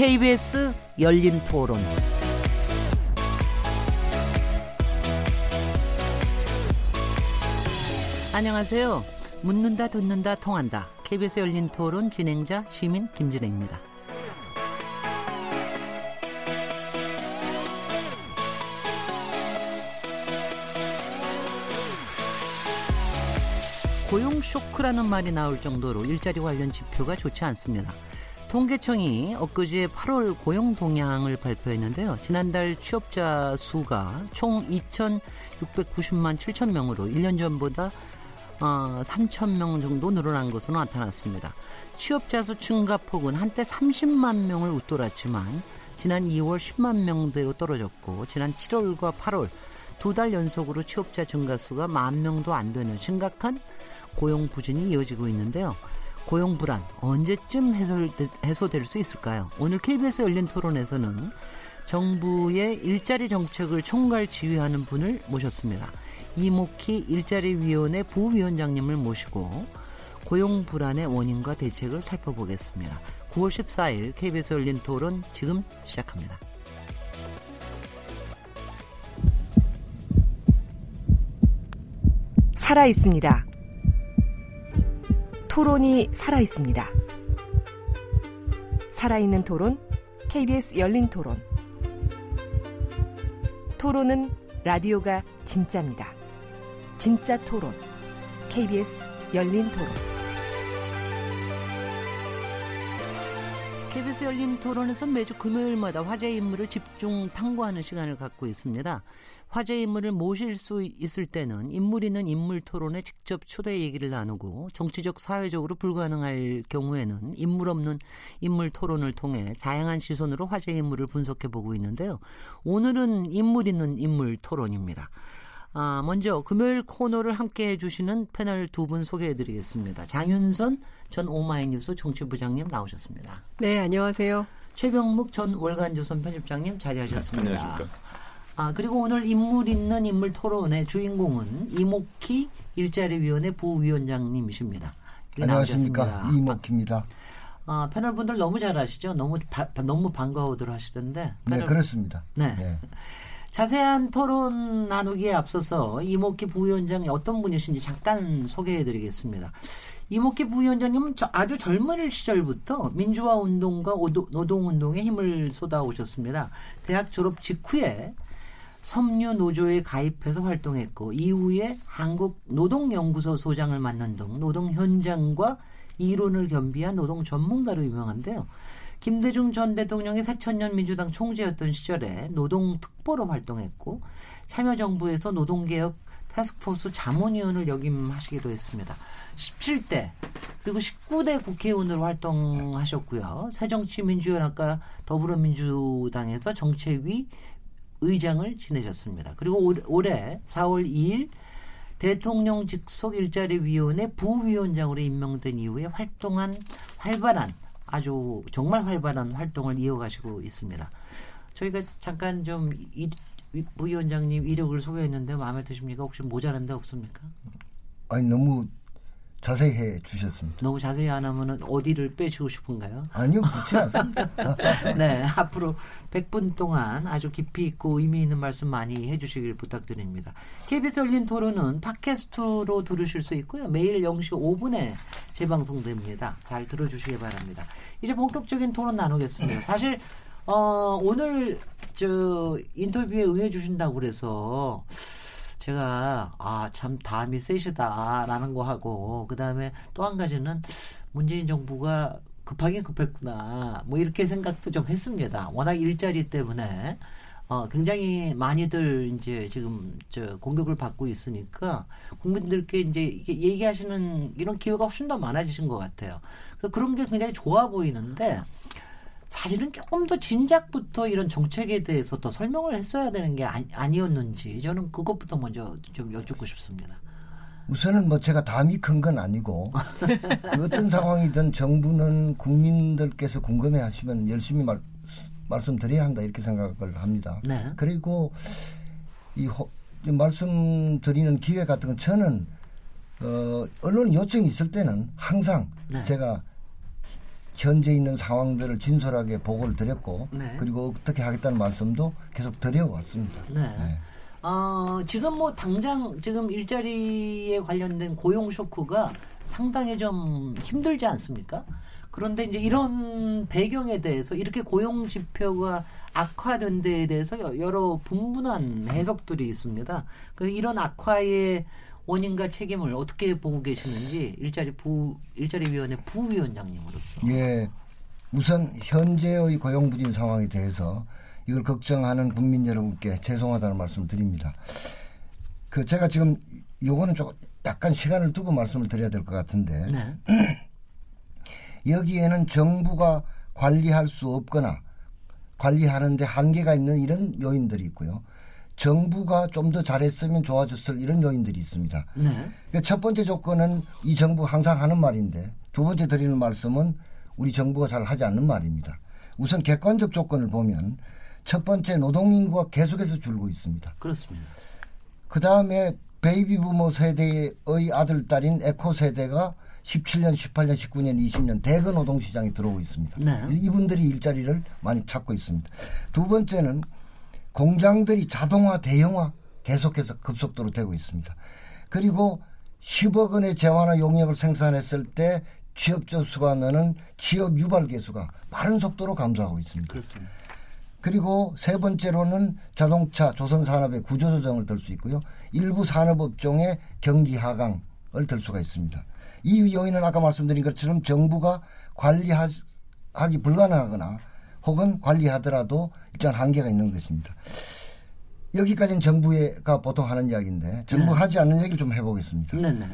KBS 열린 토론. 안녕하세요. 묻는다, 듣는다, 통한다. KBS 열린 토론 진행자 시민 김진혜입니다. 고용 쇼크라는 말이 나올 정도로 일자리 관련 지표가 좋지 않습니다. 통계청이 엊그제 8월 고용 동향을 발표했는데요. 지난달 취업자 수가 총 2,690만 7천 명으로 1년 전보다 어, 3천 명 정도 늘어난 것으로 나타났습니다. 취업자 수 증가폭은 한때 30만 명을 웃돌았지만 지난 2월 10만 명대로 떨어졌고 지난 7월과 8월 두 달 연속으로 취업자 증가 수가 만 명도 안 되는 심각한 고용 부진이 이어지고 있는데요. 고용 불안 언제쯤 해소될 수 있을까요? 오늘 KBS 열린 토론에서는 정부의 일자리 정책을 총괄 지휘하는 분을 모셨습니다. 이목희 일자리위원회 부위원장님을 모시고 고용 불안의 원인과 대책을 살펴보겠습니다. 9월 14일 KBS 열린 토론 지금 시작합니다. 살아 있습니다. 토론이 살아 있습니다. 살아있는 토론, KBS 열린 토론. 토론은 라디오가 진짜입니다. 진짜 토론, KBS 열린 토론. KBS 열린 토론에서 매주 금요일마다 화제 인물을 집중 탐구하는 시간을 갖고 있습니다. 화제 인물을 모실 수 있을 때는 인물 있는 인물 토론에 직접 초대 얘기를 나누고 정치적 사회적으로 불가능할 경우에는 인물 없는 인물 토론을 통해 다양한 시선으로 화제 인물을 분석해 보고 있는데요. 오늘은 인물 있는 인물 토론입니다. 아, 먼저 금요일 코너를 함께 해주시는 패널 두 분 소개해드리겠습니다. 장윤선 전 오마이뉴스 정치부장님 나오셨습니다. 네, 안녕하세요. 최병묵 전 월간조선 편집장님 자리하셨습니다. 네, 안녕하십니까. 아, 그리고 오늘 인물 있는 인물 토론의 주인공은 이목희 일자리위원회 부위원장님이십니다. 안녕하십니까. 나오셨습니다. 이목희입니다. 아, 패널 분들 너무 잘 아시죠? 너무 바, 너무 반가워들 하시던데. 네, 그렇습니다. 네. 네. 자세한 토론 나누기에 앞서서 이목희 부위원장이 어떤 분이신지 잠깐 소개해드리겠습니다. 이목희 부위원장님은 아주 젊은 시절부터 민주화 운동과 노동 운동에 힘을 쏟아오셨습니다. 대학 졸업 직후에 섬유 노조에 가입해서 활동했고 이후에 한국 노동연구소 소장을 맡는 등 노동 현장과 이론을 겸비한 노동 전문가로 유명한데요. 김대중 전 대통령이 새천년 민주당 총재였던 시절에 노동특보로 활동했고 참여정부에서 노동개혁 타스크포스 자문위원을 역임하시기도 했습니다. 17대 그리고 19대 국회의원으로 활동하셨고요. 새정치민주연합과 더불어민주당에서 정책위 의장을 지내셨습니다. 그리고 올해 4월 2일 대통령 직속 일자리 위원회 부위원장으로 임명된 이후에 활동한 활발한 아주 정말 활발한 활동을 이어가시고 있습니다. 저희가 잠깐 좀 이, 부위원장님 이력을 소개했는데 마음에 드십니까? 혹시 모자란 데 없습니까? 아니 너무 자세히 해 주셨습니다. 너무 자세히 안 하면은 어디를 빼시고 싶은가요? 아니요, 그렇지 않습니다. 네, 앞으로 100분 동안 아주 깊이 있고 의미 있는 말씀 많이 해주시길 부탁드립니다. KBS 열린 토론은 팟캐스트로 들으실 수 있고요. 매일 0시 5분에 재방송됩니다. 잘 들어주시기 바랍니다. 이제 본격적인 토론 나누겠습니다. 사실 어, 오늘 저 인터뷰에 응해주신다고 그래서 제가 아 참 담이 세시다라는 거 하고 그 다음에 또 한 가지는 문재인 정부가 급하긴 급했구나 뭐 이렇게 생각도 좀 했습니다. 워낙 일자리 때문에 어 굉장히 많이들 이제 지금 저 공격을 받고 있으니까 국민들께 이제 얘기하시는 이런 기회가 훨씬 더 많아지신 것 같아요. 그래서 그런 게 굉장히 좋아 보이는데. 사실은 조금 더 진작부터 이런 정책에 대해서 더 설명을 했어야 되는 게 아니, 었는지 저는 그것부터 먼저 좀 여쭙고 싶습니다. 우선은 뭐 제가 담이 큰 건 아니고 그 어떤 상황이든 정부는 국민들께서 궁금해하시면 열심히 말, 말씀드려야 한다 이렇게 생각을 합니다. 네. 그리고 이 호, 말씀드리는 기회 같은 건 저는 어, 언론 요청이 있을 때는 항상 네. 제가 현재 있는 상황들을 진솔하게 보고를 드렸고 네. 그리고 어떻게 하겠다는 말씀도 계속 드려왔습니다. 네. 네. 어, 지금 뭐 당장 지금 일자리에 관련된 고용 쇼크가 상당히 좀 힘들지 않습니까? 그런데 이제 이런 배경에 대해서 이렇게 고용 지표가 악화된 데에 대해서 여- 여러 분분한 해석들이 있습니다. 그 이런 악화의 원인과 책임을 어떻게 보고 계시는지 일자리 부 일자리 위원회 부위원장님으로서. 예. 우선 현재의 고용 부진 상황에 대해서 이걸 걱정하는 국민 여러분께 죄송하다는 말씀을 드립니다. 그 제가 지금 요거는 좀 약간 시간을 두고 말씀을 드려야 될 것 같은데 네. 여기에는 정부가 관리할 수 없거나 관리하는데 한계가 있는 이런 요인들이 있고요. 정부가 좀 더 잘했으면 좋아졌을 이런 요인들이 있습니다. 네. 그첫 번째 조건은 이 정부 항상 하는 말인데 두 번째 드리는 말씀은 우리 정부가 잘 하지 않는 말입니다. 우선 객관적 조건을 보면 첫 번째 노동 인구가 계속해서 줄고 있습니다. 그렇습니다. 그 다음에 베이비 부모 세대의 아들, 딸인 에코 세대가 17년, 18년, 19년, 20년 대거 노동 시장에 들어오고 있습니다. 네. 이분들이 일자리를 많이 찾고 있습니다. 두 번째는 공장들이 자동화, 대형화 계속해서 급속도로 되고 있습니다. 그리고 10억 원의 재화나 용역을 생산했을 때 취업자 수가 너는 취업 유발 개수가 빠른 속도로 감소하고 있습니다. 그렇습니다. 그리고 세 번째로는 자동차 조선 산업의 구조 조정을 들 수 있고요. 일부 산업 업종의 경기 하강을 들 수가 있습니다. 이 요인은 아까 말씀드린 것처럼 정부가 관리하기 불가능하거나 혹은 관리하더라도 일정 한계가 있는 것입니다. 여기까지는 정부가 보통 하는 이야기인데 정부 네. 하지 않는 얘기를 좀 해보겠습니다. 네 네.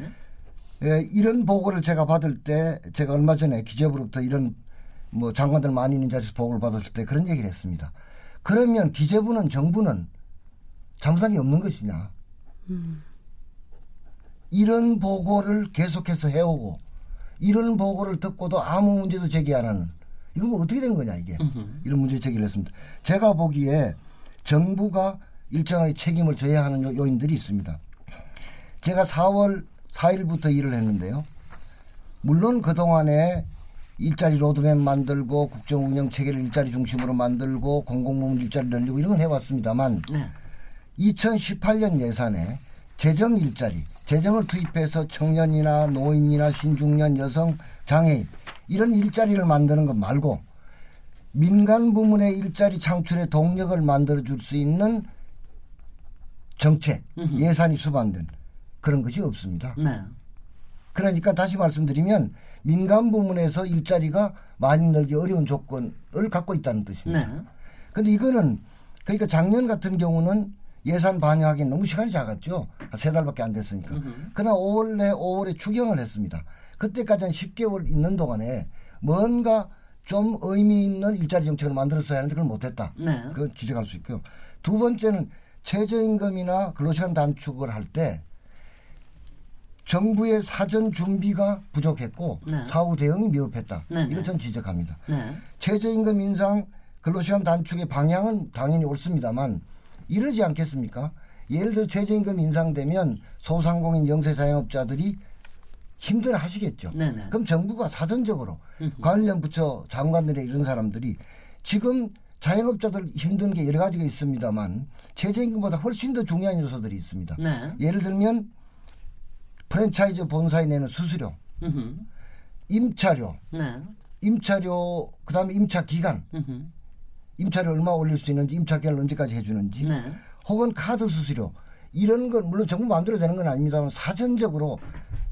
예, 이런 보고를 제가 받을 때 제가 얼마 전에 기재부로부터 이런 뭐 장관들 많이 있는 자리에서 보고를 받았을 때 그런 얘기를 했습니다. 그러면 기재부는 정부는 게 없는 것이냐. 이런 보고를 계속해서 해오고 이런 보고를 듣고도 아무 문제도 제기 안 하는 이거 뭐 어떻게 된 거냐 이게 이런 문제 제기를 했습니다. 제가 보기에 정부가 일정하게 책임을 져야 하는 요- 요인들이 있습니다. 제가 4월 4일부터 일을 했는데요. 물론 그동안에 일자리 로드맵 만들고 국정 운영 체계를 일자리 중심으로 만들고 공공부문 일자리 늘리고 이런 건 해왔습니다만 네. 2018년 예산에 재정 일자리, 재정을 투입해서 청년이나 노인이나 신중년, 여성, 장애인 이런 일자리를 만드는 것 말고 민간 부문의 일자리 창출에 동력을 만들어 줄 수 있는 정책, 예산이 수반된 그런 것이 없습니다. 네. 그러니까 다시 말씀드리면 민간 부문에서 일자리가 많이 늘기 어려운 조건을 갖고 있다는 뜻입니다. 네. 근데 이거는 그러니까 작년 같은 경우는 예산 반영하기엔 너무 시간이 작았죠. 한세 달밖에 안 됐으니까. 그러나 5월 내 5월에 추경을 했습니다. 그때까지는 10개월 있는 동안에 뭔가 좀 의미 있는 일자리 정책을 만들었어야 하는데 그걸 못했다. 네. 그걸 지적할 수 있고요. 두 번째는 최저임금이나 근로시간 단축을 할 때 정부의 사전 준비가 부족했고 네. 사후 대응이 미흡했다. 네, 네. 이걸 전 지적합니다. 네. 최저임금 인상, 근로시간 단축의 방향은 당연히 옳습니다만 이러지 않겠습니까? 예를 들어 최저임금 인상되면 소상공인 영세 자영업자들이 힘들어 하시겠죠. 네네. 그럼 정부가 사전적으로 관련 부처 장관들의 이런 사람들이 지금 자영업자들 힘든 게 여러 가지가 있습니다만 최저임금보다 훨씬 더 중요한 요소들이 있습니다. 네. 예를 들면 프랜차이즈 본사에 내는 수수료. 임차료, 네. 임차료 그다음에 임차 기간. 임차를 얼마 올릴 수 있는지 임차 기간을 언제까지 해주는지 네. 혹은 카드 수수료 이런 건 물론 정부 마음대로 되는 건 아닙니다만 사전적으로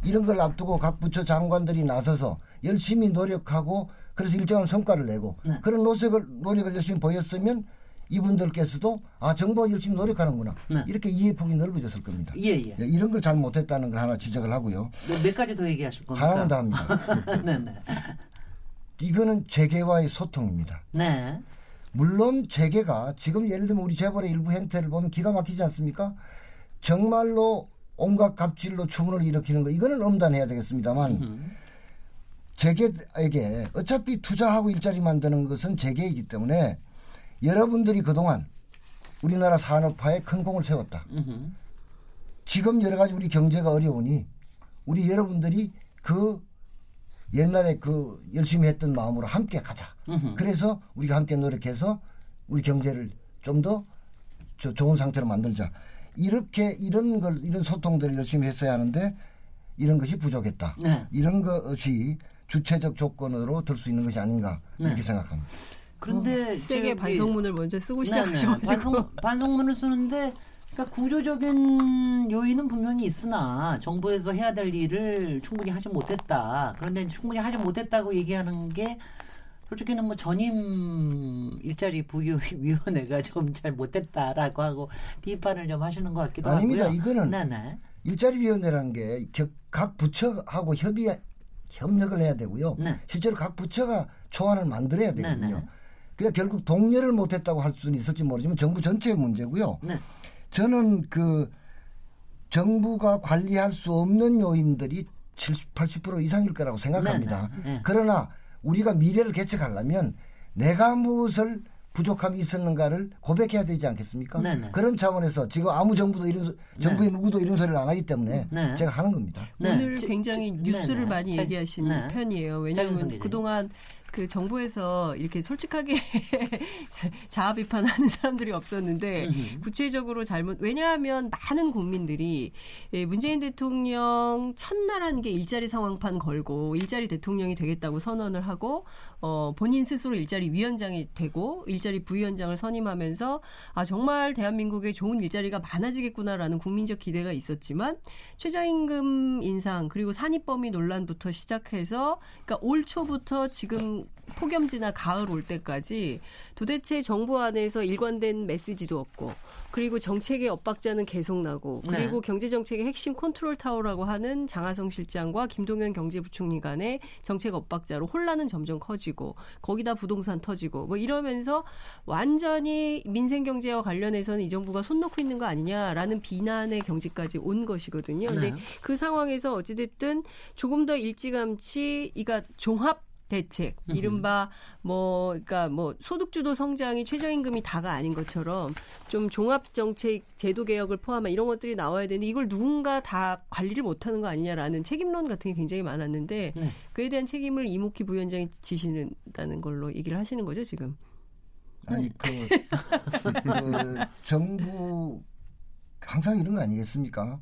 이런 걸 앞두고 각 부처 장관들이 나서서 열심히 노력하고 그래서 일정한 성과를 내고 네. 그런 노력을 노력을 열심히 보였으면 이분들께서도 아 정부가 열심히 노력하는구나 네. 이렇게 이해폭이 넓어졌을 겁니다. 예, 예. 예, 이런 걸 잘 못했다는 걸 하나 지적을 하고요. 몇, 몇 가지 더 얘기하실 겁니까? 하나만 더 합니다. 네, 네. 이거는 재계와의 소통입니다. 네. 물론 재계가 지금 예를 들면 우리 재벌의 일부 행태를 보면 기가 막히지 않습니까? 정말로 온갖 갑질로 추문을 일으키는 거 이거는 엄단해야 되겠습니다만 음. 재계에게 어차피 투자하고 일자리 만드는 것은 재계이기 때문에 여러분들이 그동안 우리나라 산업화에 큰 공을 세웠다. 음흠. 지금 여러 가지 우리 경제가 어려우니 우리 여러분들이 그 옛날에 그 열심히 했던 마음으로 함께 가자. 음흠. 그래서 우리가 함께 노력해서 우리 경제를 좀 더 좋은 상태로 만들자. 이렇게 이런 걸 이런 소통들을 열심히 했어야 하는데 이런 것이 부족했다. 네. 이런 것이 주체적 조건으로 들 수 있는 것이 아닌가 이렇게 네. 생각합니다. 그런데 세게 저기- 반성문을 먼저 쓰고 네네. 시작하셔가지고 반성, 반성문을 쓰는데 그러니까 구조적인 요인은 분명히 있으나 정부에서 해야 될 일을 충분히 하지 못했다. 그런데 충분히 하지 못했다고 얘기하는 게 솔직히는 뭐 전임 일자리 부위원회가 좀 잘 못했다라고 하고 비판을 좀 하시는 것 같기도 아닙니다. 하고요. 이거는 네네. 일자리위원회라는 게 각 부처하고 협의 협력을 해야 되고요. 네. 실제로 각 부처가 초안을 만들어야 되거든요. 네, 네. 그러니까 결국 동료를 못했다고 할 수는 있을지 모르지만 정부 전체의 문제고요. 네. 저는 그 정부가 관리할 수 없는 요인들이 70, 80% 이상일 거라고 생각합니다. 네, 네, 네. 그러나 우리가 미래를 개척하려면 내가 무엇을 부족함이 있었는가를 고백해야 되지 않겠습니까? 네, 네. 그런 차원에서 지금 아무 정부도 이런 소- 정부의 누구도 이런 소리를 안 하기 때문에 네. 제가 하는 겁니다. 네. 오늘 지- 굉장히 지- 뉴스를 네네. 많이 자- 얘기하시는 네. 편이에요. 왜냐하면. 그동안 그 정부에서 이렇게 솔직하게 자아 비판하는 사람들이 없었는데 구체적으로 잘못 왜냐하면 많은 국민들이 예, 문재인 대통령 첫날한 게 일자리 상황판 걸고 일자리 대통령이 되겠다고 선언을 하고 어, 본인 스스로 일자리 위원장이 되고 일자리 부위원장을 선임하면서 아 정말 대한민국에 좋은 일자리가 많아지겠구나라는 국민적 기대가 있었지만 최저임금 인상 그리고 산입범위 논란부터 시작해서 그러니까 올 초부터 지금 폭염지나 가을 올 때까지 도대체 정부 안에서 일관된 메시지도 없고 그리고 정책의 엇박자는 계속 나고 그리고 네. 경제 정책의 핵심 컨트롤 타워라고 하는 장하성 실장과 김동연 경제부총리 간의 정책 엇박자로 혼란은 점점 커지고 거기다 부동산 터지고 뭐 이러면서 완전히 민생 경제와 관련해서는 이 정부가 손 놓고 있는 거 아니냐라는 비난의 경지까지 온 것이거든요. 근데 네. 그 상황에서 어찌됐든 조금 더 일찌감치 이가 종합 대책, 이른바 뭐 그러니까 뭐 소득주도 성장이 최저임금이 다가 아닌 것처럼 좀 종합 정책 제도 개혁을 포함한 이런 것들이 나와야 되는데 이걸 누군가 다 관리를 못하는 거 아니냐라는 책임론 같은 게 굉장히 많았는데 네. 그에 대한 책임을 이목희 부위원장이 지시는다는 걸로 얘기를 하시는 거죠 지금. 아니 그, 그 정부 항상 이런 거 아니겠습니까?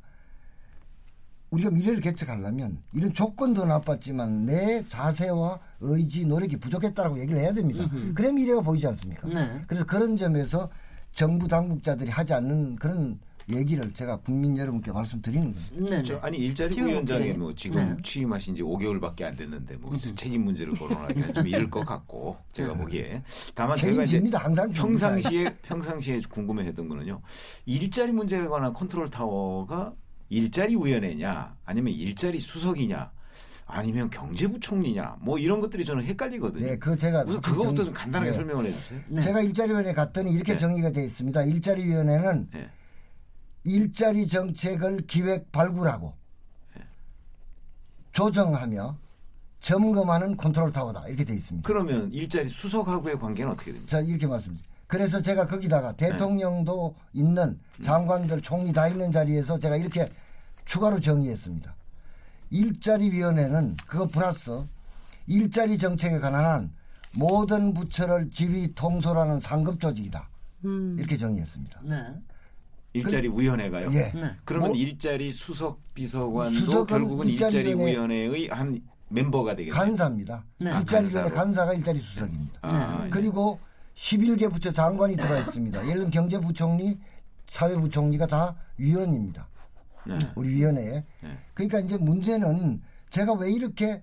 우리가 미래를 개척하려면 이런 조건도 나빴지만 내 자세와 의지, 노력이 부족했다라고 얘기를 해야 됩니다. 그래 미래가 보이지 않습니까? 네. 그래서 그런 점에서 정부 당국자들이 하지 않는 그런 얘기를 제가 국민 여러분께 말씀드리는 겁니다. 네. 저, 아니 일자리 부위원장이 어떻게- 뭐 지금 네. 취임하신 지 5개월밖에 안 됐는데 뭐 책임 문제를 거론하기는 좀 이를 것 같고 제가 네. 보기에 다만 제가 이제 책임집니다. 항상 평상시에 평상시에 궁금해했던 거는요 일자리 문제에 관한 컨트롤 타워가 일자리 위원회냐 아니면 일자리 수석이냐 아니면 경제부총리냐 뭐 이런 것들이 저는 헷갈리거든요. 네, 그 제가 우선 그거부터 정- 좀 간단하게 네. 설명을 해주세요. 네. 제가 일자리위원회 갔더니 이렇게 네. 정의가 되어 있습니다. 일자리위원회는 네. 일자리 정책을 기획 발굴하고 조정하며 점검하는 컨트롤 타워다 이렇게 되어 있습니다. 그러면 일자리 수석하고의 관계는 어떻게 됩니까? 자 이렇게 말씀드립니다. 그래서 제가 거기다가 대통령도 있는 장관들 총리 다 있는 자리에서 제가 이렇게 추가로 정의했습니다. 일자리 위원회는 그거 플러스 일자리 정책에 관한 모든 부처를 지휘 통솔하는 상급 조직이다. 음. 이렇게 정의했습니다. 네. 일자리 위원회가요? 예. 네. 그러면 뭐- 일자리 수석 비서관도 결국은 일자리 일자리 위원회- 위원회의 한 멤버가 되겠네요. 간사입니다. 네. 일자리 위원회 간사로. 간사가 일자리 수석입니다. 아, 예. 그리고 11개 부처 장관이 들어가 있습니다. 예를 들면 경제부총리, 사회부총리가 다 위원입니다. 네. 우리 위원회에. 네. 그러니까 이제 문제는 제가 왜 이렇게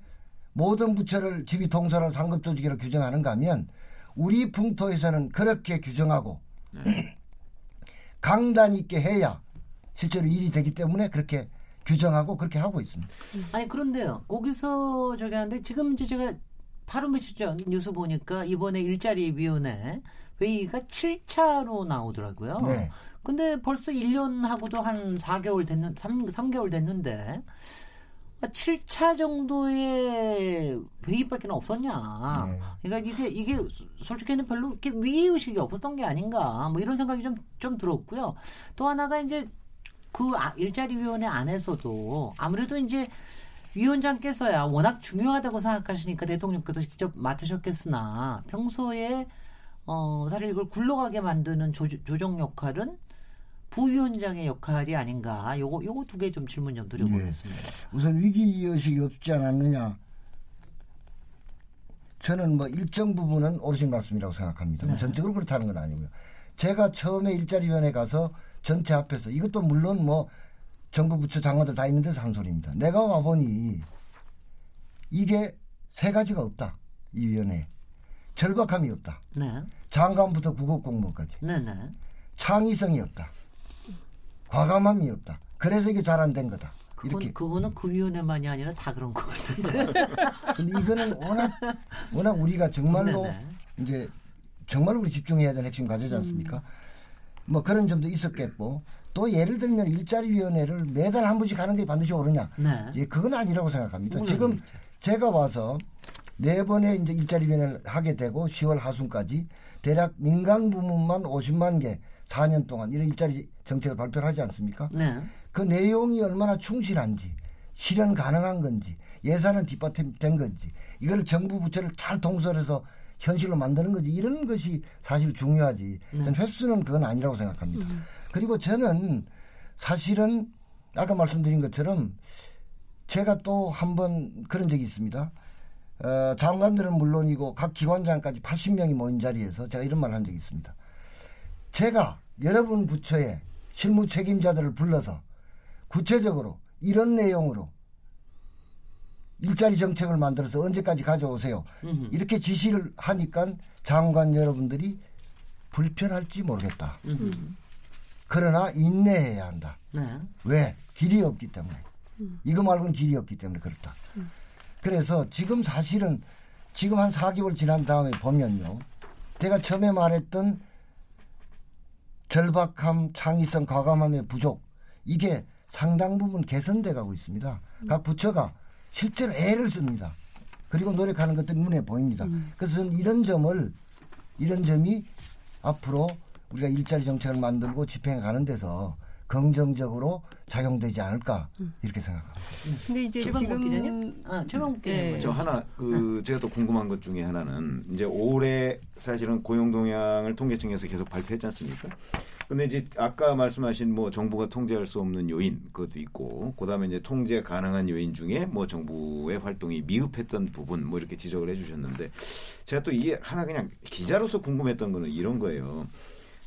모든 부처를 지휘 통솔할 상급 조직이라고 규정하는가 하면 우리 풍토에서는 그렇게 규정하고 네. 강단 있게 해야 실제로 일이 되기 때문에 그렇게 규정하고 그렇게 하고 있습니다. 아니 그런데요. 거기서 저기 하는데 지금 이제 제가 바로 며칠 전 뉴스 보니까 이번에 일자리 위원회 회의가 7차로 나오더라고요. 네. 근데 벌써 1년하고도 한 4개월 됐는 3, 3개월 됐는데 7차 정도의 회의밖에 없었냐. 네. 그러니까 이게 이게 솔직히는 별로 이렇게 위의 의식이 없었던 게 아닌가. 뭐 이런 생각이 좀 좀 들었고요. 또 하나가 이제 그 아- 일자리위원회 안에서도 아무래도 이제 위원장께서야 워낙 중요하다고 생각하시니까 대통령께서 직접 맡으셨겠으나 평소에 어, 사실 이걸 굴러가게 만드는 조, 조정 역할은 부위원장의 역할이 아닌가. 요거 요거 두 개 좀 질문 좀 드려보겠습니다. 예. 우선 위기 의식이 없지 않았느냐. 저는 뭐 일정 부분은 옳으신 말씀이라고 생각합니다. 뭐 네. 전적으로 그렇다는 건 아니고요. 제가 처음에 일자리위원회 가서 전체 앞에서 이것도 물론 뭐 정부 부처 장관들 다 있는 데서 한 소리입니다. 내가 와보니 이게 세 가지가 없다. 이 위원회. 절박함이 없다. 네. 장관부터 국업 공무원까지. 네네. 창의성이 없다. 과감함이 없다. 그래서 이게 잘 안 된 거다. 그건 이렇게. 그거는 그 위원회만이 아니라 다 그런 것 같은데. 근데 이거는 워낙 워낙 우리가 정말로 네네. 이제 정말로 우리 집중해야 되는 핵심 과제지 않습니까? 뭐 그런 점도 있었겠고 또 예를 들면 일자리위원회를 매달 한 번씩 하는 게 반드시 옳으냐? 네. 예, 그건 아니라고 생각합니다. 지금. 제가 와서 네 번의 이제 일자리위원회를 하게 되고 10월 하순까지 대략 민간 부문만 50만 개 4년 동안 이런 일자리 정책을 발표를 하지 않습니까? 네. 그 내용이 얼마나 충실한지 실현 가능한 건지 예산은 뒷받침된 건지 이걸 정부 부처를 잘 통솔해서 현실로 만드는 거지 이런 것이 사실 중요하지 저는 횟수는 그건 아니라고 생각합니다. 그리고 저는 사실은 아까 말씀드린 것처럼 제가 또 한 번 그런 적이 있습니다. 어, 장관들은 물론이고 각 기관장까지 80명이 모인 자리에서 제가 이런 말을 한 적이 있습니다. 제가 여러분 부처에 실무 책임자들을 불러서 구체적으로 이런 내용으로 일자리 정책을 만들어서 언제까지 가져오세요. 음흠. 이렇게 지시를 하니까 장관 여러분들이 불편할지 모르겠다. 음흠. 그러나 인내해야 한다. 네. 왜? 길이 없기 때문에. 이거 말고는 길이 없기 때문에 그렇다. 그래서 지금 사실은 지금 한 4개월 지난 다음에 보면요. 제가 처음에 말했던 절박함, 창의성, 과감함의 부족 이게 상당 부분 개선돼 가고 있습니다. 각 부처가 실제로 애를 씁니다. 그리고 노력하는 것들이 눈에 보입니다. 그래서 저는 이런 점을 이런 점이 앞으로 우리가 일자리 정책을 만들고 집행해 가는 데서 긍정적으로 작용되지 않을까 이렇게 생각합니다. 근데 이제 최병국 기자님? 지금 아, 최병국 예. 기자님. 저 하나 그 제가 또 궁금한 것 중에 하나는 이제 올해 사실은 고용 동향을 통계청에서 계속 발표했지 않습니까? 근데 이제 아까 말씀하신 뭐 정부가 통제할 수 없는 요인 그것도 있고 그다음에 이제 통제 가능한 요인 중에 뭐 정부의 활동이 미흡했던 부분 뭐 이렇게 지적을 해주셨는데 제가 또 이게 하나 그냥 기자로서 궁금했던 거는 이런 거예요.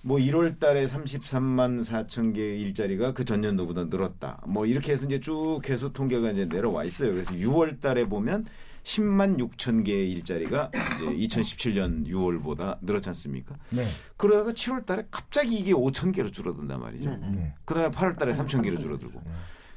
뭐 1월 달에 33만 4천 개의 일자리가 그 전년도보다 늘었다. 뭐 이렇게 해서 이제 쭉 해서 통계가 이제 내려와 있어요. 그래서 6월 달에 보면 10만 6천 개의 일자리가 이제 2017년 6월보다 늘었지 않습니까? 네. 그러다가 7월 달에 갑자기 이게 5천 개로 줄어든단 말이죠. 네네. 네. 그다음에 8월 달에 3천 개로 줄어들고.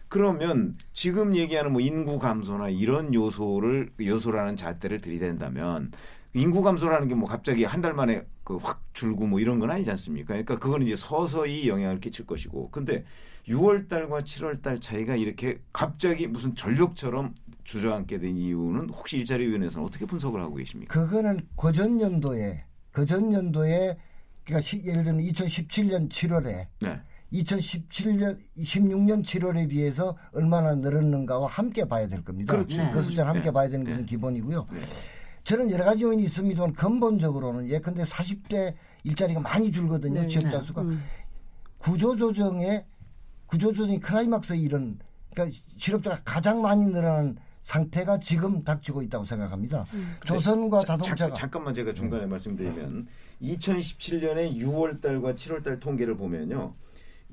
그러면 지금 얘기하는 뭐 인구 감소나 이런 요소를 요소라는 잣대를 들이댄다면 인구 감소라는 게 뭐 갑자기 한 달 만에 그 확 줄고 뭐 이런 건 아니지 않습니까? 그러니까 그건 이제 서서히 영향을 끼칠 것이고. 근데 6월 달과 7월 달 차이가 이렇게 갑자기 무슨 전력처럼 주저앉게 된 이유는 혹시 일자리위원회에서는 어떻게 분석을 하고 계십니까? 그거는 고전년도에 고전년도에 그러니까 시- 예를 들면 2017년 7월에 네. 2017년 16년 7월에 비해서 얼마나 늘었는가와 함께 봐야 될 겁니다. 그렇죠. 네. 그 숫자를 함께 네. 봐야 되는 것은 네. 기본이고요. 네. 저는 여러 가지 요인이 있습니다만 근본적으로는 예컨대 40대 일자리가 많이 줄거든요. 네. 취업자 네. 수가 음. 구조조정에 구조조정이 클라이막스에 이른 그러니까 실업자가 가장 많이 늘어나는 상태가 지금 닥치고 있다고 생각합니다. 조선과 자, 자동차가 잠, 잠깐만 제가 중간에 말씀드리면 2017년에 6월 달과 7월 달 통계를 보면요.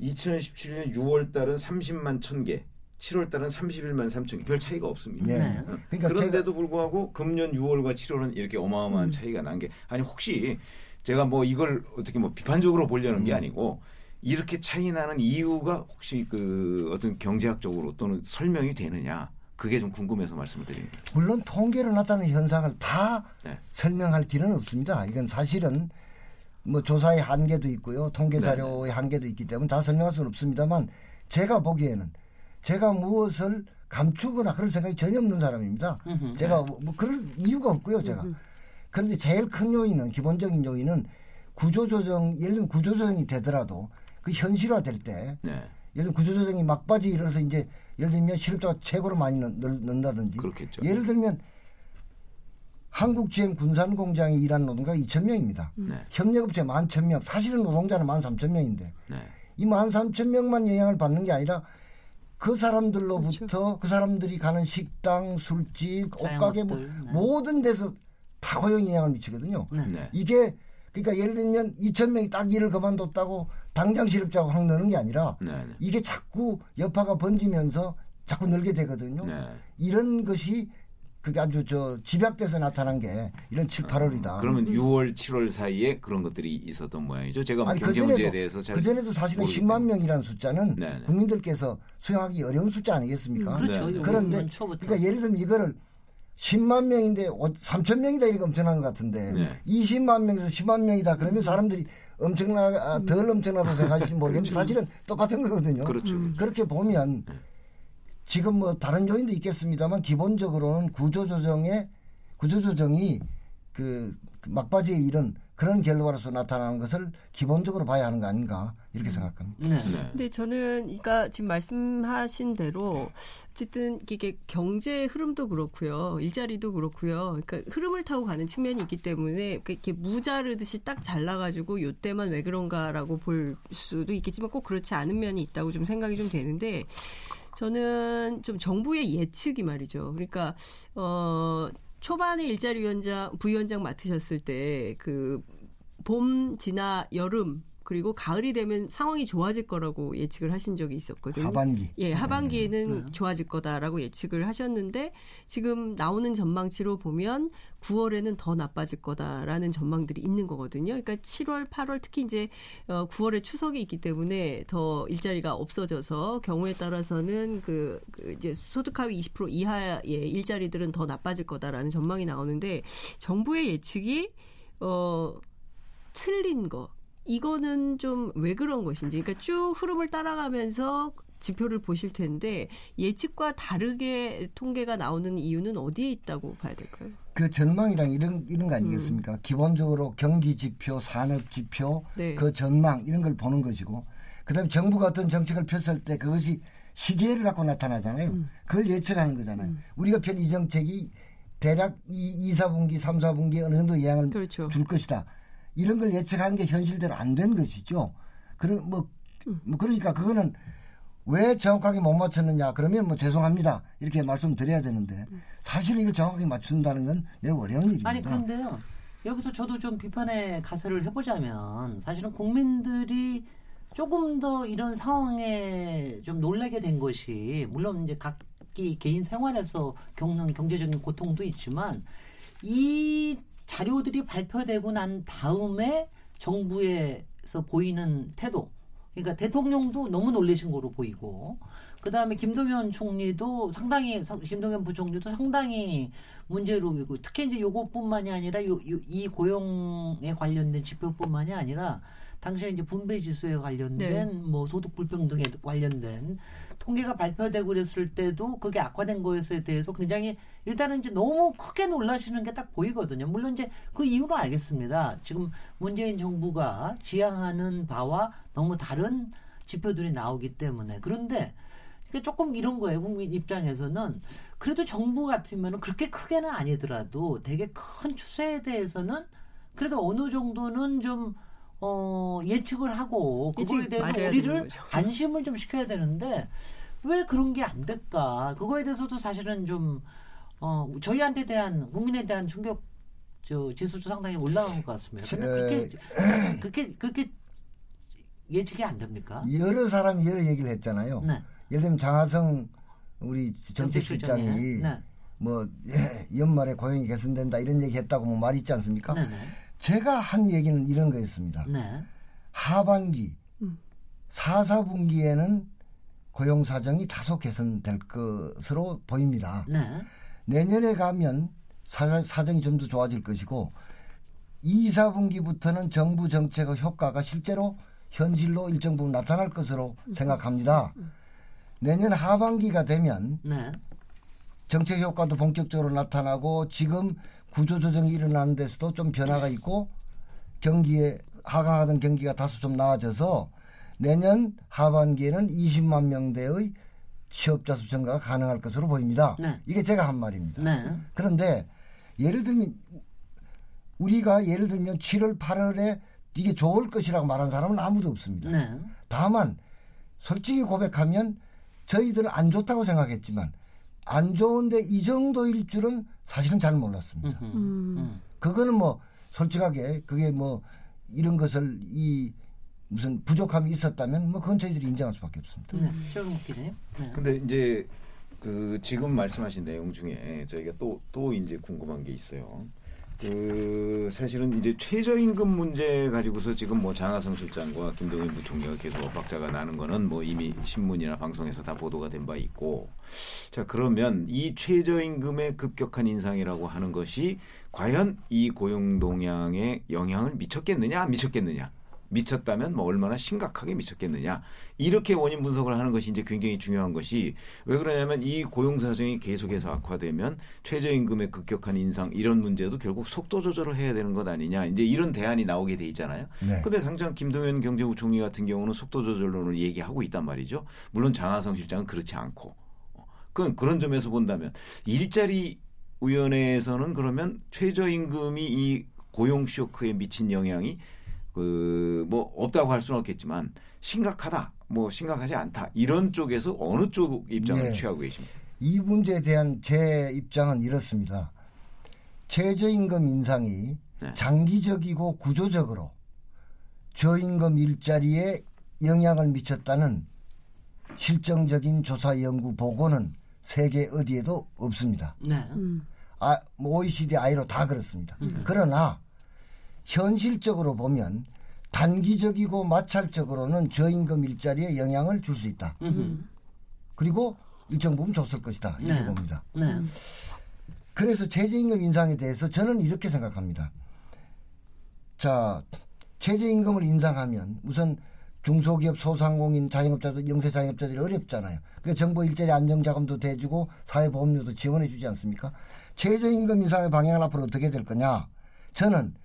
2017년 6월 달은 30만 1000개, 7월 달은 31만 3천 개. 별 차이가 없습니다. 네. 네. 어, 그러니까 그런데도 불구하고 금년 6월과 7월은 이렇게 어마어마한 차이가 난 게 아니 혹시 제가 뭐 이걸 어떻게 뭐 비판적으로 보려는 게 아니고 이렇게 차이 나는 이유가 혹시 그 어떤 경제학적으로 또는 설명이 되느냐 그게 좀 궁금해서 말씀을 드립니다. 물론 통계로 나타나는 현상을 다 네. 설명할 길은 없습니다. 이건 사실은 뭐 조사의 한계도 있고요. 통계 네, 자료의 한계도 있기 때문에 다 설명할 수는 없습니다만 제가 보기에는 제가 무엇을 감추거나 그럴 생각이 전혀 없는 사람입니다. 음흠. 제가 뭐, 뭐 그럴 이유가 없고요, 제가. 그런데 제일 큰 요인은 기본적인 요인은 구조조정 예를 들면 구조조정이 되더라도 그 현실화될 때 네. 예를 들면 구조조정이 막바지 이르러서 이제 예를 들면 실업자가 최고로 많이 넣, 는다든지 그렇겠죠. 예를 들면 한국 GM 군산 공장에 일하는 노동자가 2천 명입니다. 네. 협력업체 11,000명, 사실은 노동자는 13,000명인데 네. 이 13,000명만 영향을 받는 게 아니라 그 사람들로부터 그렇죠. 그 사람들이 가는 식당, 술집, 옷가게 뭐 네. 모든 데서 다 고용 영향을 미치거든요. 네. 네. 이게 그러니까 예를 들면 2,000명이 딱 일을 그만뒀다고 당장 실업자가 확 느는 게 아니라 네. 네. 이게 자꾸 여파가 번지면서 자꾸 늘게 되거든요. 네. 이런 것이 그게 아주 저 집약돼서 나타난 게 이런 7, 8월이다. 그러면 6월, 7월 사이에 그런 것들이 있었던 모양이죠. 제가 뭐 아니 경제 문제에 대해서 잘 그전에도 사실은 모르기 10만 때문에. 명이라는 숫자는 네, 네. 국민들께서 수용하기 어려운 숫자 아니겠습니까? 그렇죠. 네. 그런데. 그러니까 예를 들면 이거를 10만 명인데 3천 명이다 이렇게 엄청난 것 같은데 네. 20만 명에서 10만 명이다 그러면 사람들이 엄청나 아, 덜 엄청나다고 생각할지 모르겠는데 그렇죠. 사실은 똑같은 거거든요. 그렇죠. 그렇게 보면 지금 뭐 다른 요인도 있겠습니다만 기본적으로는 구조조정의 구조조정이 그 막바지에 이른 그런 결과로서 나타나는 것을 기본적으로 봐야 하는 거 아닌가 이렇게 생각합니다. 네. 네. 근데 저는 그러니까 지금 말씀하신 대로 어쨌든 이게 경제 흐름도 그렇고요. 일자리도 그렇고요. 그러니까 흐름을 타고 가는 측면이 있기 때문에 이렇게 무자르듯이 딱 잘라가지고 요때만 왜 그런가라고 볼 수도 있겠지만 꼭 그렇지 않은 면이 있다고 좀 생각이 좀 되는데 저는 좀 정부의 예측이 말이죠. 그러니까 어 초반에 일자리 위원장 부위원장 맡으셨을 때 그 봄 지나 여름 그리고 가을이 되면 상황이 좋아질 거라고 예측을 하신 적이 있었거든요. 하반기. 예, 하반기에는 네. 좋아질 거다라고 예측을 하셨는데 지금 나오는 전망치로 보면 9월에는 더 나빠질 거다라는 전망들이 있는 거거든요. 그러니까 7월, 8월 특히 이제 어 9월에 추석이 있기 때문에 더 일자리가 없어져서 경우에 따라서는 그, 그 이제 소득 하위 20% 이하의 일자리들은 더 나빠질 거다라는 전망이 나오는데 정부의 예측이 어 틀린 거. 이거는 좀 왜 그런 것인지. 그러니까 쭉 흐름을 따라가면서 지표를 보실 텐데 예측과 다르게 통계가 나오는 이유는 어디에 있다고 봐야 될까요? 그 전망이랑 이런 이런 거 음. 아니겠습니까? 기본적으로 경기 지표, 산업 지표, 네. 그 전망 이런 걸 보는 것이고, 그다음에 정부가 어떤 정책을 폈을 때 그것이 시기를 갖고 나타나잖아요. 음. 그걸 예측하는 거잖아요. 우리가 편 이 정책이 대략 2, 2, 4분기, 3, 4분기에 어느 정도 영향을 그렇죠. 줄 것이다. 이런 걸 예측하는 게 현실대로 안 된 것이죠. 그런 뭐, 음. 뭐 그러니까 그거는 왜 정확하게 못 맞췄느냐 그러면 뭐 죄송합니다 이렇게 말씀드려야 되는데 사실은 이걸 정확하게 맞춘다는 건 매우 어려운 일입니다. 아니 그런데요. 여기서 저도 좀 비판의 가설을 해보자면 사실은 국민들이 조금 더 이런 상황에 좀 놀라게 된 것이 물론 이제 각기 개인 생활에서 겪는 경제적인 고통도 있지만 이 자료들이 발표되고 난 다음에 정부에서 보이는 태도 그러니까 대통령도 너무 놀라신 거로 보이고 그 다음에 김동연 총리도 상당히 김동연 부총리도 상당히 문제로 보이고 특히 이제 요것뿐만이 아니라 요, 요, 이 고용에 관련된 지표뿐만이 아니라 당시에 이제 분배 지수에 관련된 네. 뭐 소득 불평등에 관련된 통계가 발표되고 그랬을 때도 그게 악화된 것에 대해서 굉장히 일단은 이제 너무 크게 놀라시는 게 딱 보이거든요. 물론 이제 그 이유는 알겠습니다. 지금 문재인 정부가 지향하는 바와 너무 다른 지표들이 나오기 때문에 그런데 조금 이런 거예요. 국민 입장에서는 그래도 정부 같으면 그렇게 크게는 아니더라도 되게 큰 추세에 대해서는 그래도 어느 정도는 좀 어, 예측을 하고 그거에 대해서 우리를. 안심을 좀 시켜야 되는데 왜 그런 게 안 될까? 그거에 대해서도 사실은 좀 어, 저희한테 대한 국민에 대한 충격 저 지수도 상당히 올라간 것 같습니다. 근데 그렇게 그렇게 그렇게 예측이 안 됩니까? 여러 사람이 여러 얘기를 했잖아요. 네. 예를 들면 장하성 우리 정책실장이 네. 뭐 예, 연말에 고용이 개선된다 이런 얘기 했다고 뭐 말이 있지 않습니까? 네네. 제가 한 얘기는 이런 거였습니다. 네. 하반기 음. 4, 4분기에는 고용 사정이 다소 개선될 것으로 보입니다. 네. 내년에 가면 사, 사정이 좀 더 좋아질 것이고 2, 4분기부터는 정부 정책의 효과가 실제로 현실로 일정 부분 나타날 것으로 생각합니다. 내년 하반기가 되면 네. 정책 효과도 본격적으로 나타나고 지금 구조조정이 일어나는 데서도 좀 변화가 있고 경기에 하강하던 경기가 다소 좀 나아져서 내년 하반기에는 20만 명대의 취업자 수 증가가 가능할 것으로 보입니다. 네. 이게 제가 한 말입니다. 네. 그런데 예를 들면 우리가 예를 들면 7월 8월에 이게 좋을 것이라고 말한 사람은 아무도 없습니다. 네. 다만 솔직히 고백하면 저희들은 안 좋다고 생각했지만 안 좋은데 이 정도일 줄은 사실은 잘 몰랐습니다. 음흠. 음. 음. 그거는 뭐 솔직하게 그게 뭐 이런 것을 이 무슨 부족함이 있었다면 뭐 그건 저희들이 인정할 수밖에 없습니다. 네. 최영욱 기자님. 네. 근데 이제 그 지금 말씀하신 내용 중에 저희가 또또 이제 궁금한 게 있어요. 그 사실은 이제 최저임금 문제 가지고서 지금 뭐 장하성 실장과 김동연 부총리가 계속 엇박자가 나는 거는 뭐 이미 신문이나 방송에서 다 보도가 된 바 있고. 자 그러면 이 최저임금의 급격한 인상이라고 하는 것이 과연 이 고용 동향에 영향을 미쳤겠느냐 안 미쳤겠느냐 미쳤다면 뭐 얼마나 심각하게 미쳤겠느냐 이렇게 원인 분석을 하는 것이 이제 굉장히 중요한 것이 왜 그러냐면 이 고용 사정이 계속해서 악화되면 최저임금의 급격한 인상 이런 문제도 결국 속도 조절을 해야 되는 것 아니냐 이제 이런 대안이 나오게 돼 있잖아요. 네. 근데 당장 김동연 경제부총리 같은 경우는 속도 조절론을 얘기하고 있단 말이죠. 물론 장하성 실장은 그렇지 않고 그 그런 점에서 본다면 일자리 위원회에서는 그러면 최저임금이 이 고용 쇼크에 미친 영향이 그 뭐 없다고 할 수는 없겠지만 심각하다 뭐 심각하지 않다 이런 쪽에서 어느 쪽 입장을 네. 취하고 계십니까? 이 문제에 대한 제 입장은 이렇습니다. 최저임금 인상이 네. 장기적이고 구조적으로 저임금 일자리에 영향을 미쳤다는 실정적인 조사 연구 보고는 세계 어디에도 없습니다. 네. 음. 아, 뭐 OECD 아이로 다 그렇습니다. 그러나 현실적으로 보면 단기적이고 마찰적으로는 저임금 일자리에 영향을 줄 수 있다. 음흠. 그리고 일정 부분 줬을 것이다. 이렇게 네. 봅니다. 네. 그래서 최저임금 인상에 대해서 저는 이렇게 생각합니다. 자, 최저임금을 인상하면 우선 중소기업, 소상공인, 자영업자들, 영세 자영업자들이 어렵잖아요. 그래서 정부 일자리 안정자금도 대주고 사회보험료도 지원해 주지 않습니까? 최저임금 인상의 방향을 앞으로 어떻게 될 거냐? 저는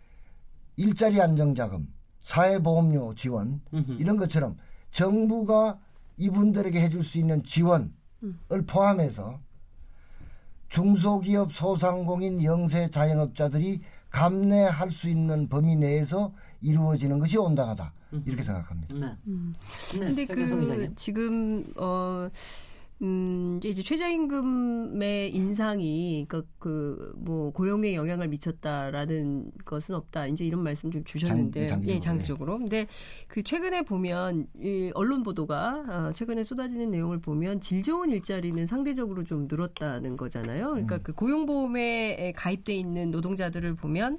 일자리 안정자금, 사회보험료 지원 음흠. 이런 것처럼 정부가 이분들에게 해줄 수 있는 지원을 포함해서 중소기업, 소상공인, 영세 자영업자들이 감내할 수 있는 범위 내에서 이루어지는 것이 온당하다 이렇게 생각합니다. 네. 음. 네. 근데 그 기자님. 지금 어 음, 이제 최저임금의 인상이 그뭐 고용에 영향을 미쳤다라는 것은 없다. 이제 이런 말씀 좀 주셨는데 장- 예, 장기적으로. 근데 그 최근에 보면 이 언론 보도가 어, 최근에 쏟아지는 내용을 보면 질 좋은 일자리는 상대적으로 좀 늘었다는 거잖아요. 그러니까 음. 그 고용보험에 가입돼 있는 노동자들을 보면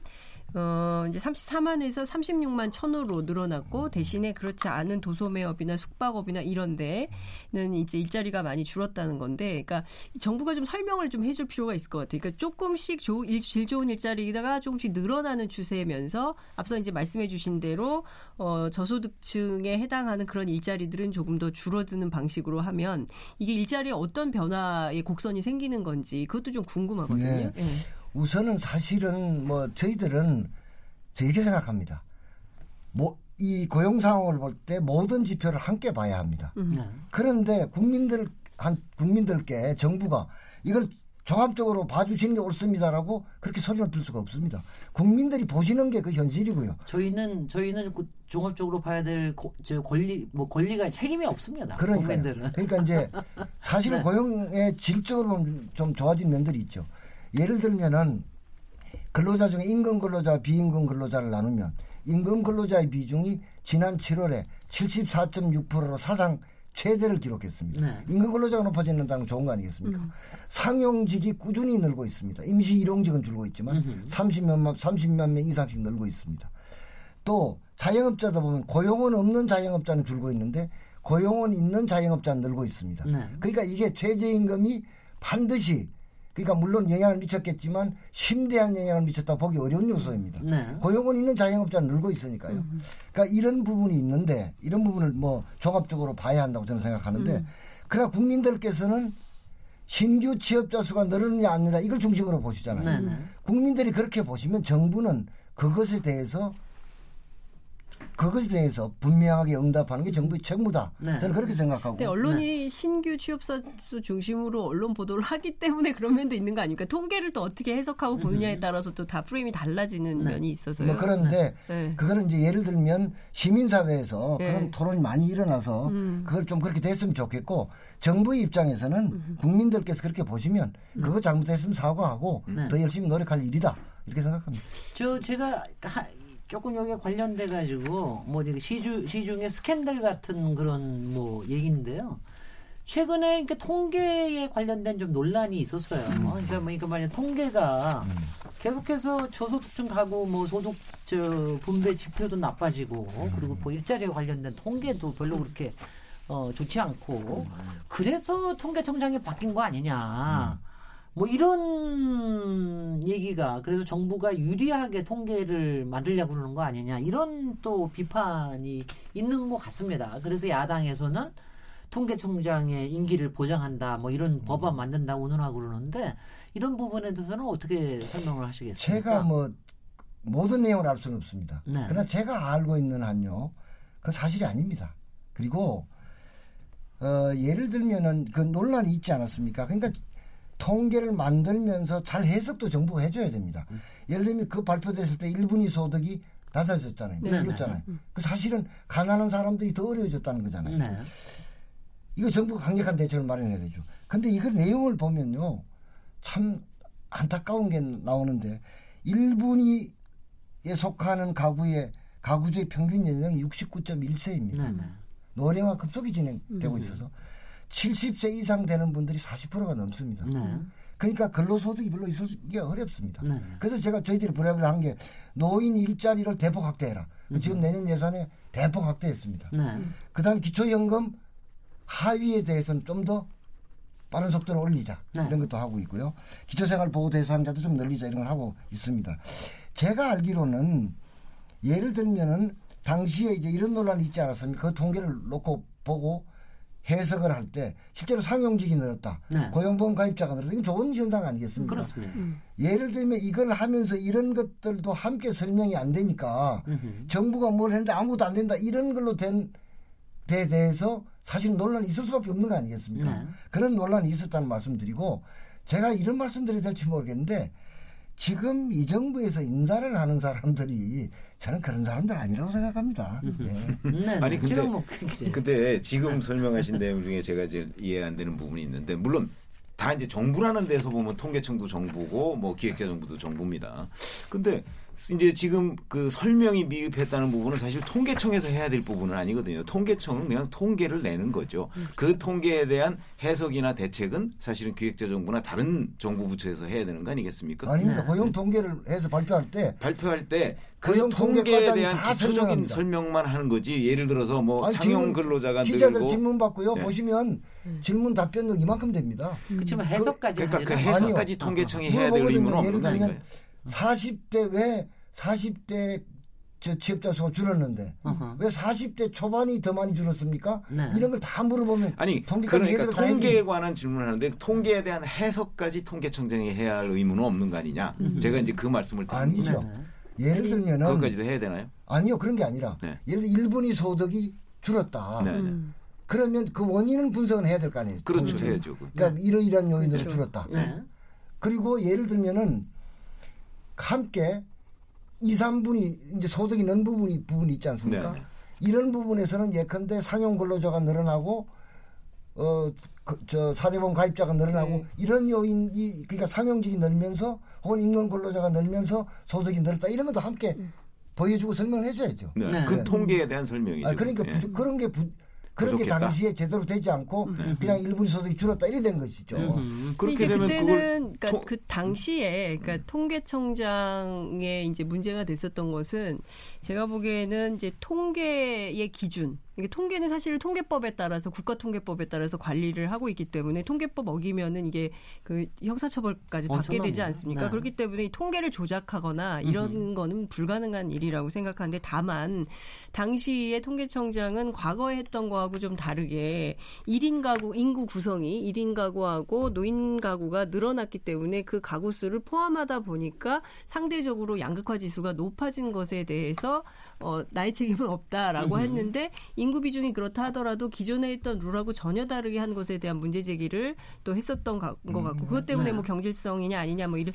어, 이제 34만에서 36만 천으로 늘어났고 대신에 그렇지 않은 도소매업이나 숙박업이나 이런 데는 이제 일자리가 많이 줄었다는 건데 그러니까 정부가 좀 설명을 좀 해줄 필요가 있을 것 같아요. 그러니까 조금씩 조, 일, 질 좋은 일자리가 조금씩 늘어나는 추세면서 앞서 이제 말씀해 주신 대로 어, 저소득층에 해당하는 그런 일자리들은 조금 더 줄어드는 방식으로 하면 이게 일자리에 어떤 변화의 곡선이 생기는 건지 그것도 좀 궁금하거든요. 예. 예. 우선은 사실은 뭐 저희들은 저 이렇게 생각합니다. 뭐 이 고용 상황을 볼 때 모든 지표를 함께 봐야 합니다. 음. 네. 그런데 국민들 한 국민들께 정부가 이걸 종합적으로 봐주시는 게 옳습니다라고 그렇게 소리 높일 수가 없습니다. 국민들이 보시는 게 그 현실이고요. 저희는 저희는 그 종합적으로 봐야 될 고, 저 권리 뭐 권리가 책임이 없습니다. 그러니까 국민들은. 그러니까 이제 사실은 네. 고용의 질적으로 좀 좋아진 면들이 있죠. 예를 들면은 근로자 중에 임금 근로자, 비임금 근로자를 나누면 임금 근로자의 비중이 지난 7월에 74.6%로 사상 최대를 기록했습니다. 네. 임금 근로자가 높아지는다는 건 좋은 거 아니겠습니까? 상용직이 꾸준히 늘고 있습니다. 임시 일용직은 줄고 있지만 음흠. 30만 30만 명 이상씩 늘고 있습니다. 또 자영업자다 보면 고용은 없는 자영업자는 줄고 있는데 고용은 있는 자영업자는 늘고 있습니다. 네. 그러니까 이게 최저임금이 반드시 그러니까 물론 영향을 미쳤겠지만 심대한 영향을 미쳤다 보기 어려운 요소입니다. 네. 고용은 있는 자영업자는 늘고 있으니까요. 그러니까 이런 부분이 있는데 이런 부분을 뭐 종합적으로 봐야 한다고 저는 생각하는데 그러나 국민들께서는 신규 취업자 수가 늘느냐 안 늘느냐 이걸 중심으로 보시잖아요. 네, 네. 국민들이 그렇게 보시면 정부는 그것에 대해서 그것에 대해서 분명하게 응답하는 게 정부의 책무다. 네. 저는 그렇게 생각하고. 근데 언론이 신규 취업사 수 중심으로 언론 보도를 하기 때문에 그런 면도 있는 거 아닙니까? 통계를 또 어떻게 해석하고 보느냐에 따라서 또 다 프레임이 달라지는 네. 면이 있어서요. 뭐 그런데 네. 그거는 이제 예를 들면 시민사회에서 네. 그런 토론이 많이 일어나서 음. 그걸 좀 그렇게 됐으면 좋겠고 정부의 입장에서는 국민들께서 그렇게 보시면 그거 잘못했으면 사과하고 네. 더 열심히 노력할 일이다 이렇게 생각합니다. 저 제가 하- 조금 여기에 관련돼 가지고 뭐 시주 시중에 스캔들 같은 그런 뭐 얘기인데요. 최근에 그 통계에 관련된 좀 논란이 있었어요. 그러니까 뭐 이거 말이야 통계가 계속해서 저소득층 가구 뭐 소득 저 분배 지표도 나빠지고 그리고 뭐 일자리에 관련된 통계도 별로 그렇게 어 좋지 않고 그래서 통계청장이 바뀐 거 아니냐. 뭐 이런 얘기가 그래서 정부가 유리하게 통계를 만들려고 그러는 거 아니냐 이런 또 비판이 있는 것 같습니다. 그래서 야당에서는 통계청장의 임기를 보장한다 뭐 이런 법안 만든다고 운운하고 그러는데 이런 부분에 대해서는 어떻게 설명을 하시겠습니까? 제가 뭐 모든 내용을 알 수는 없습니다. 네. 그러나 제가 알고 있는 한요, 그 사실이 아닙니다. 그리고 어, 예를 들면은 그 논란이 있지 않았습니까? 그러니까 통계를 만들면서 잘 해석도 정부가 해줘야 됩니다. 음. 예를 들면 그 발표됐을 때 1분위 소득이 낮아졌잖아요. 네, 줄었잖아요. 그 사실은 가난한 사람들이 더 어려워졌다는 거잖아요. 네. 이거 정부가 강력한 대책을 마련해야 되죠. 근데 이거 내용을 보면요. 참 안타까운 게 나오는데 1분위에 속하는 가구의 가구주의 평균 연령이 69.1세입니다. 네. 네. 노령화 급속히 진행되고 음. 있어서 70세 이상 되는 분들이 40%가 넘습니다. 네. 그러니까 근로소득이 별로 있기 어렵습니다. 네. 그래서 제가 저희들이 부랴부랴 한게 노인 일자리를 대폭 확대해라. 지금 내년 예산에 대폭 확대했습니다. 네. 그다음에 기초연금 하위에 대해서는 좀 더 빠른 속도로 올리자 네. 이런 것도 하고 있고요. 기초생활보호 대상자도 좀 늘리자 이런 걸 하고 있습니다. 제가 알기로는 예를 들면은 당시에 이제 이런 논란이 있지 않았습니까? 그 통계를 놓고 보고 해석을 할 때 실제로 상용직이 늘었다. 네. 고용보험 가입자가 늘었다. 이건 좋은 현상 아니겠습니까? 그렇습니다. 예를 들면 이걸 하면서 이런 것들도 함께 설명이 안 되니까 음흠. 정부가 뭘 했는데 아무것도 안 된다 이런 걸로 된 데 대해서 사실 논란이 있을 수밖에 없는 거 아니겠습니까? 네. 그런 논란이 있었다는 말씀드리고 제가 이런 말씀드려야 될지 모르겠는데 지금 이 정부에서 인사를 하는 사람들이 저는 그런 사람들 아니라고 생각합니다. 예. 네. 아니, 근데- 뭐 근데 지금 설명하신 내용 중에 제가 이제 이해 안 되는 부분이 있는데 물론 다 이제 정부라는 데서 보면 통계청도 정부고 뭐 기획재정부도 정부입니다. 근데 이제 지금 그 설명이 미흡했다는 부분은 사실 통계청에서 해야 될 부분은 아니거든요. 통계청은 그냥 통계를 내는 거죠. 그 통계에 대한 해석이나 대책은 사실은 기획재정부나 다른 정부 부처에서 해야 되는 거 아니겠습니까? 아닙니다. 네. 고용 통계를 해서 발표할 때 발표할 때 그 통계 통계에 대한 다 기초적인 설명합니다. 설명만 하는 거지. 예를 들어서 뭐 아니, 상용 근로자가 기자들 늘고 질문 받고요. 네. 보시면 질문 답변력 이만큼 됩니다. 그렇지만 해석까지 그러니까 그 해석까지 아니요. 통계청이 해야 될. 의무는 없는 거 아닌가요? 40대 왜 40대 저 취업자 수가 줄었는데 어허. 왜 40대 초반이 더 많이 줄었습니까? 네. 이런 걸 다 물어보면 아니 그러니까 통계에. 관한 질문을 하는데 통계에 대한 해석까지 통계청장이 해야 할 의무는 없는 거 아니냐? 제가 이제 그 말씀을 드린 아니죠. 거죠. 네. 예를 들면은 그것까지도 해야 되나요? 아니요 그런 게 아니라 네. 예를 들어 일본이 소득이 줄었다. 네, 네. 음. 그러면 그 원인은 분석은 해야 될 거 아니에요. 그렇죠. 해야죠. 그러니까 이러이러한 요인으로 그렇죠. 줄었다. 네. 그리고 예를 들면은 함께 2, 3분이 이제 소득이 는 부분이 부분이 있지 않습니까? 네, 네. 이런 부분에서는 예컨대 상용 근로자가 늘어나고 어 저 사대보험 가입자가 늘어나고 네. 이런 요인이 그러니까 상용직이 늘면서 혹은 임금 근로자가 늘면서 소득이 늘었다 이런 것도 함께 보여주고 설명을 해줘야죠. 네. 네. 그 통계에 대한 설명이죠. 아, 그러니까 예. 부족- 그런 게 부, 그런 게 부족했다. 당시에 제대로 되지 않고 그냥 일분 소득이 줄었다 이래 된 것이죠. 근데 그렇게 이제 되면 그때는 그러니까 통- 그 당시에 그러니까 통계청장의 이제 문제가 됐었던 것은 제가 보기에는 이제 통계의 기준 이게 통계는 사실 통계법에 따라서 국가통계법에 따라서 관리를 하고 있기 때문에 통계법 어기면은 이게 그 형사처벌까지 받게 엄청납니다. 되지 않습니까? 네. 그렇기 때문에 이 통계를 조작하거나 이런 거는 불가능한 일이라고 생각하는데 다만 당시에 통계청장은 과거에 했던 거하고 좀 다르게 1인 가구 인구 구성이 1인 가구하고 노인 가구가 늘어났기 때문에 그 가구 수를 포함하다 보니까 상대적으로 양극화 지수가 높아진 것에 대해서 어, 나의 책임은 없다라고 했는데 인구 비중이 그렇다 하더라도 기존에 했던 룰하고 전혀 다르게 한 것에 대한 문제 제기를 또 했었던 가- 것 같고 그것 때문에 네. 뭐 경질성이냐 아니냐 뭐 이런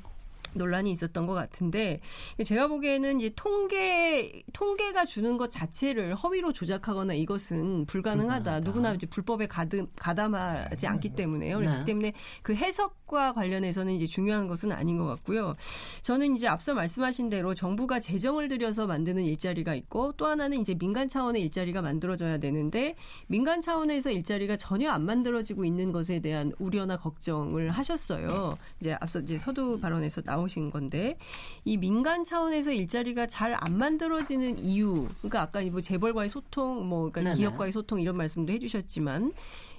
논란이 있었던 것 같은데 제가 보기에는 이제 통계 통계가 주는 것 자체를 허위로 조작하거나 이것은 불가능하다. 누구나 이제 불법에 가담, 가담하지 않기 때문에요. 그래서 네. 그 때문에 그 해석과 관련해서는 이제 중요한 것은 아닌 것 같고요. 저는 이제 앞서 말씀하신 대로 정부가 재정을 들여서 만드는 일자리가 있고 또 하나는 이제 민간 차원의 일자리가 만들어져야 되는데 민간 차원에서 일자리가 전혀 안 만들어지고 있는 것에 대한 우려나 걱정을 하셨어요. 이제 앞서 이제 서두 발언에서 나 오신 건데 이 민간 차원에서 일자리가 잘 안 만들어지는 이유, 그러니까 아까 뭐 재벌과의 소통, 뭐 그러니까 네네. 기업과의 소통 이런 말씀도 해주셨지만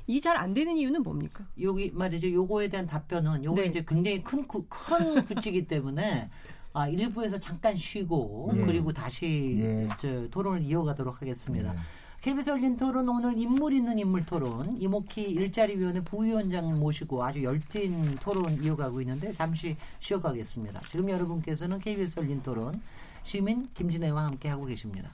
이잘안 되는 이유는 뭡니까? 여기 말이죠. 요거에 대한 답변은 요게 네. 이제 굉장히 큰, 구- 큰 구치기 때문에 아, 일부에서 잠깐 쉬고 예. 그리고 다시 예. 저 토론을 이어가도록 하겠습니다. 예. KBS 열린 토론 오늘 인물 있는 인물 토론 이목희 일자리위원회 부위원장 모시고 아주 열띤 토론 이어가고 있는데 잠시 쉬어가겠습니다. 지금 여러분께서는 KBS 열린 토론 시민 김진애와 함께 하고 계십니다.